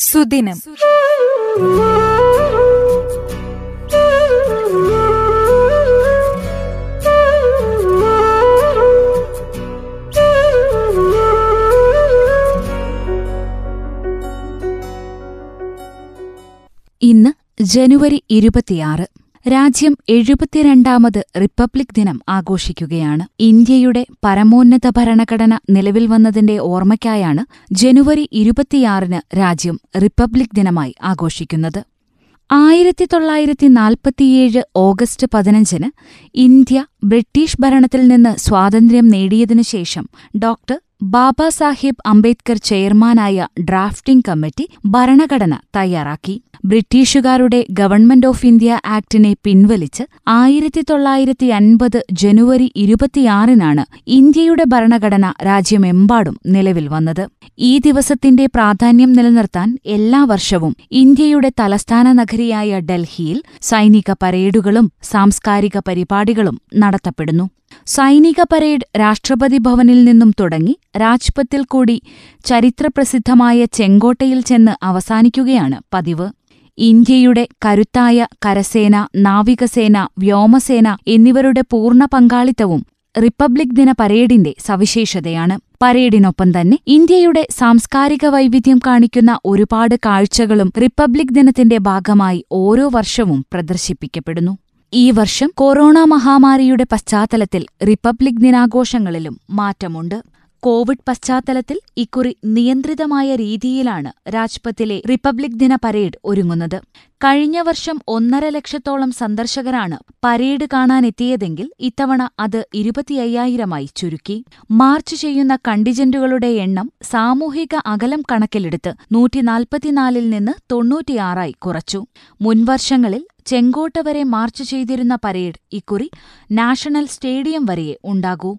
സുദിനം. ഇന്ന് ജനുവരി ഇരുപത്തിയാറ്. രാജ്യം എഴുപത്തിരണ്ടാമത് റിപ്പബ്ലിക് ദിനം ആഘോഷിക്കുകയാണ്. ഇന്ത്യയുടെ പരമോന്നത ഭരണഘടന നിലവിൽ വന്നതിന്റെ ഓർമ്മയ്ക്കായാണ് ജനുവരി ഇരുപത്തിയാറിന് രാജ്യം റിപ്പബ്ലിക് ദിനമായി ആഘോഷിക്കുന്നത്. ആയിരത്തി തൊള്ളായിരത്തി നാൽപ്പത്തിയേഴ് ഓഗസ്റ്റ് പതിനഞ്ചിന് ഇന്ത്യ ബ്രിട്ടീഷ് ഭരണത്തിൽ നിന്ന് സ്വാതന്ത്ര്യം നേടിയതിനുശേഷം ഡോക്ടർ ബാബാ സാഹിബ് അംബേദ്കർ ചെയർമാനായ ഡ്രാഫ്റ്റിംഗ് കമ്മിറ്റി ഭരണഘടന തയ്യാറാക്കി. ബ്രിട്ടീഷുകാരുടെ ഗവൺമെന്റ് ഓഫ് ഇന്ത്യ ആക്ടിനെ പിൻവലിച്ച് ആയിരത്തി തൊള്ളായിരത്തി അൻപത് ജനുവരി ഇരുപത്തിയാറിനാണ് ഇന്ത്യയുടെ ഭരണഘടന രാജ്യമെമ്പാടും നിലവിൽ വന്നത്. ഈ ദിവസത്തിന്റെ പ്രാധാന്യം നിലനിർത്താൻ എല്ലാ വർഷവും ഇന്ത്യയുടെ തലസ്ഥാന നഗരിയായ ഡൽഹിയിൽ സൈനിക പരേഡുകളും സാംസ്കാരിക പരിപാടികളും നടത്തപ്പെടുന്നു. സൈനിക പരേഡ് രാഷ്ട്രപതി ഭവനിൽ നിന്നും തുടങ്ങി രാജ്പത്തിൽ കൂടി ചരിത്രപ്രസിദ്ധമായ ചെങ്കോട്ടയിൽ ചെന്ന് അവസാനിക്കുകയാണ് പതിവ്. ഇന്ത്യയുടെ കരുത്തായ കരസേന നാവികസേന വ്യോമസേന എന്നിവരുടെ പൂർണ പങ്കാളിത്തവും റിപ്പബ്ലിക് ദിന പരേഡിന്റെ സവിശേഷതയാണ്. പരേഡിനൊപ്പം തന്നെ ഇന്ത്യയുടെ സാംസ്കാരിക വൈവിധ്യം കാണിക്കുന്ന ഒരുപാട് കാഴ്ചകളും റിപ്പബ്ലിക് ദിനത്തിന്റെ ഭാഗമായി ഓരോ വർഷവും പ്രദർശിപ്പിക്കപ്പെടുന്നു. ഈ വർഷം കൊറോണ മഹാമാരിയുടെ പശ്ചാത്തലത്തിൽ റിപ്പബ്ലിക് ദിനാഘോഷങ്ങളിലും മാറ്റമുണ്ട്. കോവിഡ് പശ്ചാത്തലത്തിൽ ഇക്കുറി നിയന്ത്രിതമായ രീതിയിലാണ് രാജ്പഥിലെ റിപ്പബ്ലിക് ദിന പരേഡ് ഒരുങ്ങുന്നത്. കഴിഞ്ഞ വർഷം ഒന്നര ലക്ഷത്തോളം സന്ദർശകരാണ് പരേഡ് കാണാനെത്തിയതെങ്കിൽ ഇത്തവണ അത് ഇരുപത്തിയ്യായിരമായി ചുരുക്കി. മാർച്ച് ചെയ്യുന്ന കണ്ടിജന്റുകളുടെ എണ്ണം സാമൂഹിക അകലം കണക്കിലെടുത്ത് നൂറ്റിനാൽപ്പത്തിനാലിൽ നിന്ന് തൊണ്ണൂറ്റിയാറായി കുറച്ചു. മുൻവർഷങ്ങളിൽ ചെങ്കോട്ട വരെ മാർച്ച് ചെയ്തിരുന്ന പരേഡ് ഇക്കുറി നാഷണൽ സ്റ്റേഡിയം വരെയേ ഉണ്ടാകൂ.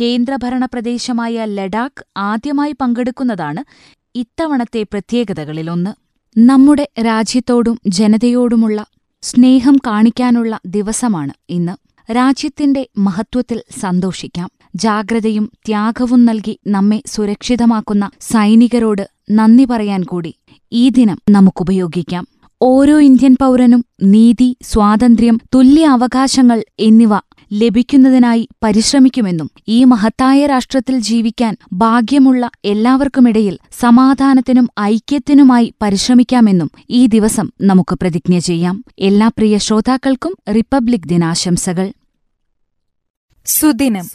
കേന്ദ്രഭരണ പ്രദേശമായ ലഡാക്ക് ആദ്യമായി പങ്കെടുക്കുന്നതാണ് ഇത്തവണത്തെ പ്രത്യേകതകളിലൊന്ന്. നമ്മുടെ രാജ്യത്തോടും ജനതയോടുമുള്ള സ്നേഹം കാണിക്കാനുള്ള ദിവസമാണ് ഇന്ന്. രാജ്യത്തിന്റെ മഹത്വത്തിൽ സന്തോഷിക്കാം. ജാഗ്രതയും ത്യാഗവും നൽകി നമ്മെ സുരക്ഷിതമാക്കുന്ന സൈനികരോട് നന്ദി പറയാൻ കൂടി ഈ ദിനം നമുക്കുപയോഗിക്കാം. ഓരോ ഇന്ത്യൻ പൗരനും നീതി സ്വാതന്ത്ര്യം തുല്യ അവകാശങ്ങൾ എന്നിവ ലഭിക്കുന്നതിനായി പരിശ്രമിക്കുമെന്നും ഈ മഹത്തായ രാഷ്ട്രത്തിൽ ജീവിക്കാൻ ഭാഗ്യമുള്ള എല്ലാവർക്കുമിടയിൽ സമാധാനത്തിനും ഐക്യത്തിനുമായി പരിശ്രമിക്കാമെന്നും ഈ ദിവസം നമുക്ക് പ്രതിജ്ഞ ചെയ്യാം. എല്ലാ പ്രിയ ശ്രോതാക്കൾക്കും റിപ്പബ്ലിക് ദിനാശംസകൾ. സുദിനം.